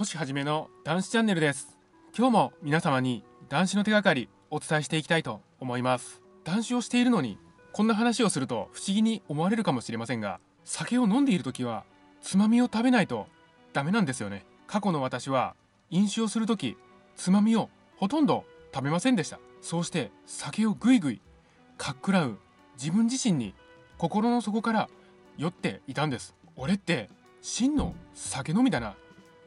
星はじめの男子チャンネルです。今日も皆様に男子の手がかりお伝えしていきたいと思います。男子をしているのにこんな話をすると不思議に思われるかもしれませんが酒を飲んでいる時はつまみを食べないとダメなんですよね。過去の私は飲酒をする時つまみをほとんど食べませんでした。そうして酒をぐいぐいかっくらう自分自身に心の底から酔っていたんです。俺って真の酒飲みだな。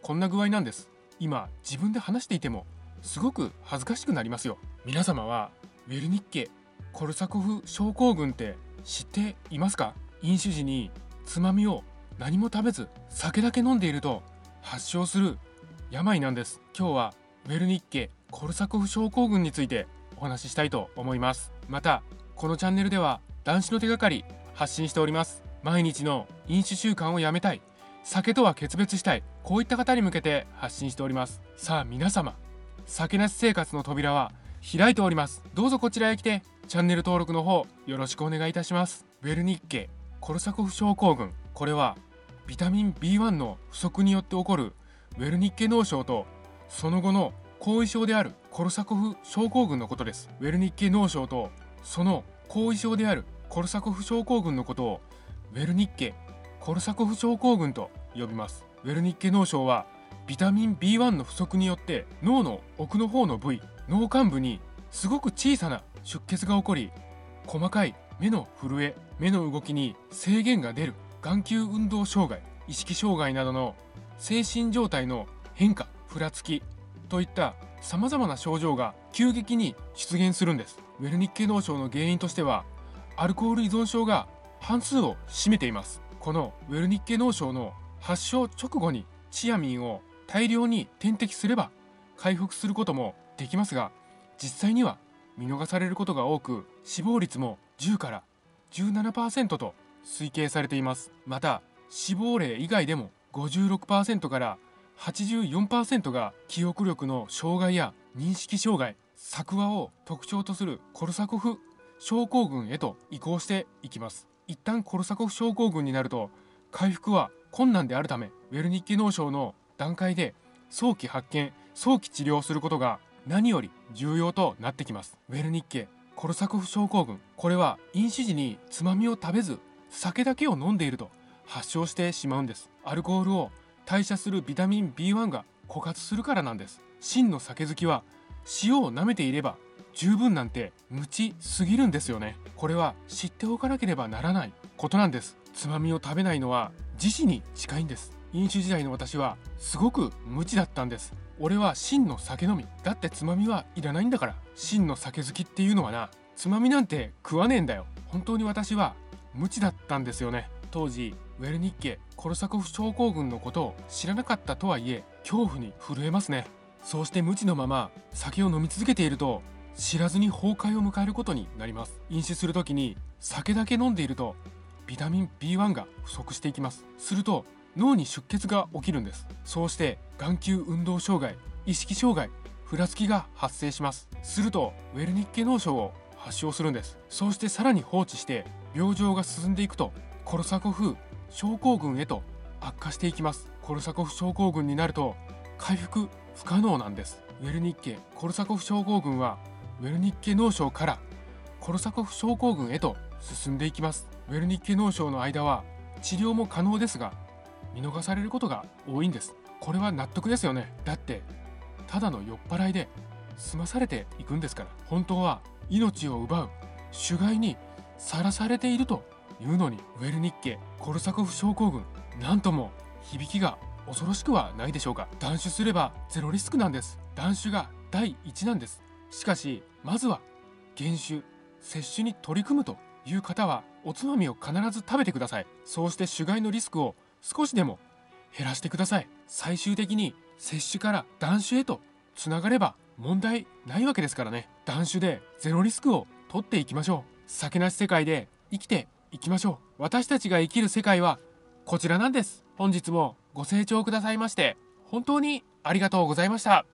こんな具合なんです。今自分で話していてもすごく恥ずかしくなりますよ。皆様はウェルニッケ・コルサコフ症候群って知っていますか？飲酒時につまみを何も食べず酒だけ飲んでいると発症する病なんです。今日はウェルニッケ・コルサコフ症候群についてお話ししたいと思います。またこのチャンネルでは男子の手がかり発信しております。毎日の飲酒習慣をやめたい。酒とは決別したい。こういった方に向けて発信しております。さあ皆様酒なし生活の扉は開いております。どうぞこちらへ来てチャンネル登録の方よろしくお願いいたします。ウェルニッケコルサコフ症候群。これはビタミン B1 の不足によって起こるウェルニッケ脳症とその後の後遺症であるコルサコフ症候群のことです。ウェルニッケ脳症とその後遺症であるコルサコフ症候群のことをウェルニッケコルサコフ症候群と呼びます。ウェルニッケ脳症はビタミン B1 の不足によって脳の奥の方の部位脳幹部にすごく小さな出血が起こり細かい目の震え目の動きに制限が出る眼球運動障害意識障害などの精神状態の変化ふらつきといったさまざまな症状が急激に出現するんです。ウェルニッケ脳症の原因としてはアルコール依存症が半数を占めています。このウェルニッケ脳症の発症直後にチアミンを大量に点滴すれば回復することもできますが実際には見逃されることが多く死亡率も10から17%と推計されています。また死亡例以外でも56%から84%が記憶力の障害や認識障害作話を特徴とするコルサコフ症候群へと移行していきます。一旦コルサコフ症候群になると回復は困難であるためウェルニッケ脳症の段階で早期発見早期治療することが何より重要となってきます。ウェルニッケコルサコフ症候群。これは飲酒時につまみを食べず酒だけを飲んでいると発症してしまうんです。アルコールを代謝するビタミン B1 が枯渇するからなんです。真の酒好きは塩を舐めていれば十分なんて無知すぎるんですよね。これは知っておかなければならないことなんです。つまみを食べないのは自死に近いんです。飲酒時代の私はすごく無知だったんです。俺は真の酒飲み。だってつまみはいらないんだから。真の酒好きっていうのはな。つまみなんて食わねえんだよ。本当に私は無知だったんですよね。当時ウェルニッケコルサコフ症候群のことを知らなかったとはいえ恐怖に震えますね。そうして無知のまま酒を飲み続けていると知らずに崩壊を迎えることになります。飲酒する時に酒だけ飲んでいるとビタミン B1 が不足していきます。すると脳に出血が起きるんです。そうして眼球運動障害意識障害ふらつきが発生します。するとウェルニッケ脳症を発症するんです。そうしてさらに放置して病状が進んでいくとコルサコフ症候群へと悪化していきます。コルサコフ症候群になると回復不可能なんです。ウェルニッケコルサコフ症候群はウェルニッケ脳症からコルサコフ症候群へと進んでいきます。ウェルニッケ脳症の間は治療も可能ですが見逃されることが多いんです。これは納得ですよね。だってただの酔っ払いで済まされていくんですから本当は命を奪う主害にさらされているというのにウェルニッケコルサコフ症候群なんとも響きが恐ろしくはないでしょうか。断酒すればゼロリスクなんです。断酒が第一なんです。しかしまずは減酒摂取に取り組むという方はおつまみを必ず食べてください。そうして酒害のリスクを少しでも減らしてください。最終的に摂取から断酒へとつながれば問題ないわけですからね。断酒でゼロリスクを取っていきましょう。酒なし世界で生きていきましょう。私たちが生きる世界はこちらなんです。本日もご清聴くださいまして本当にありがとうございました。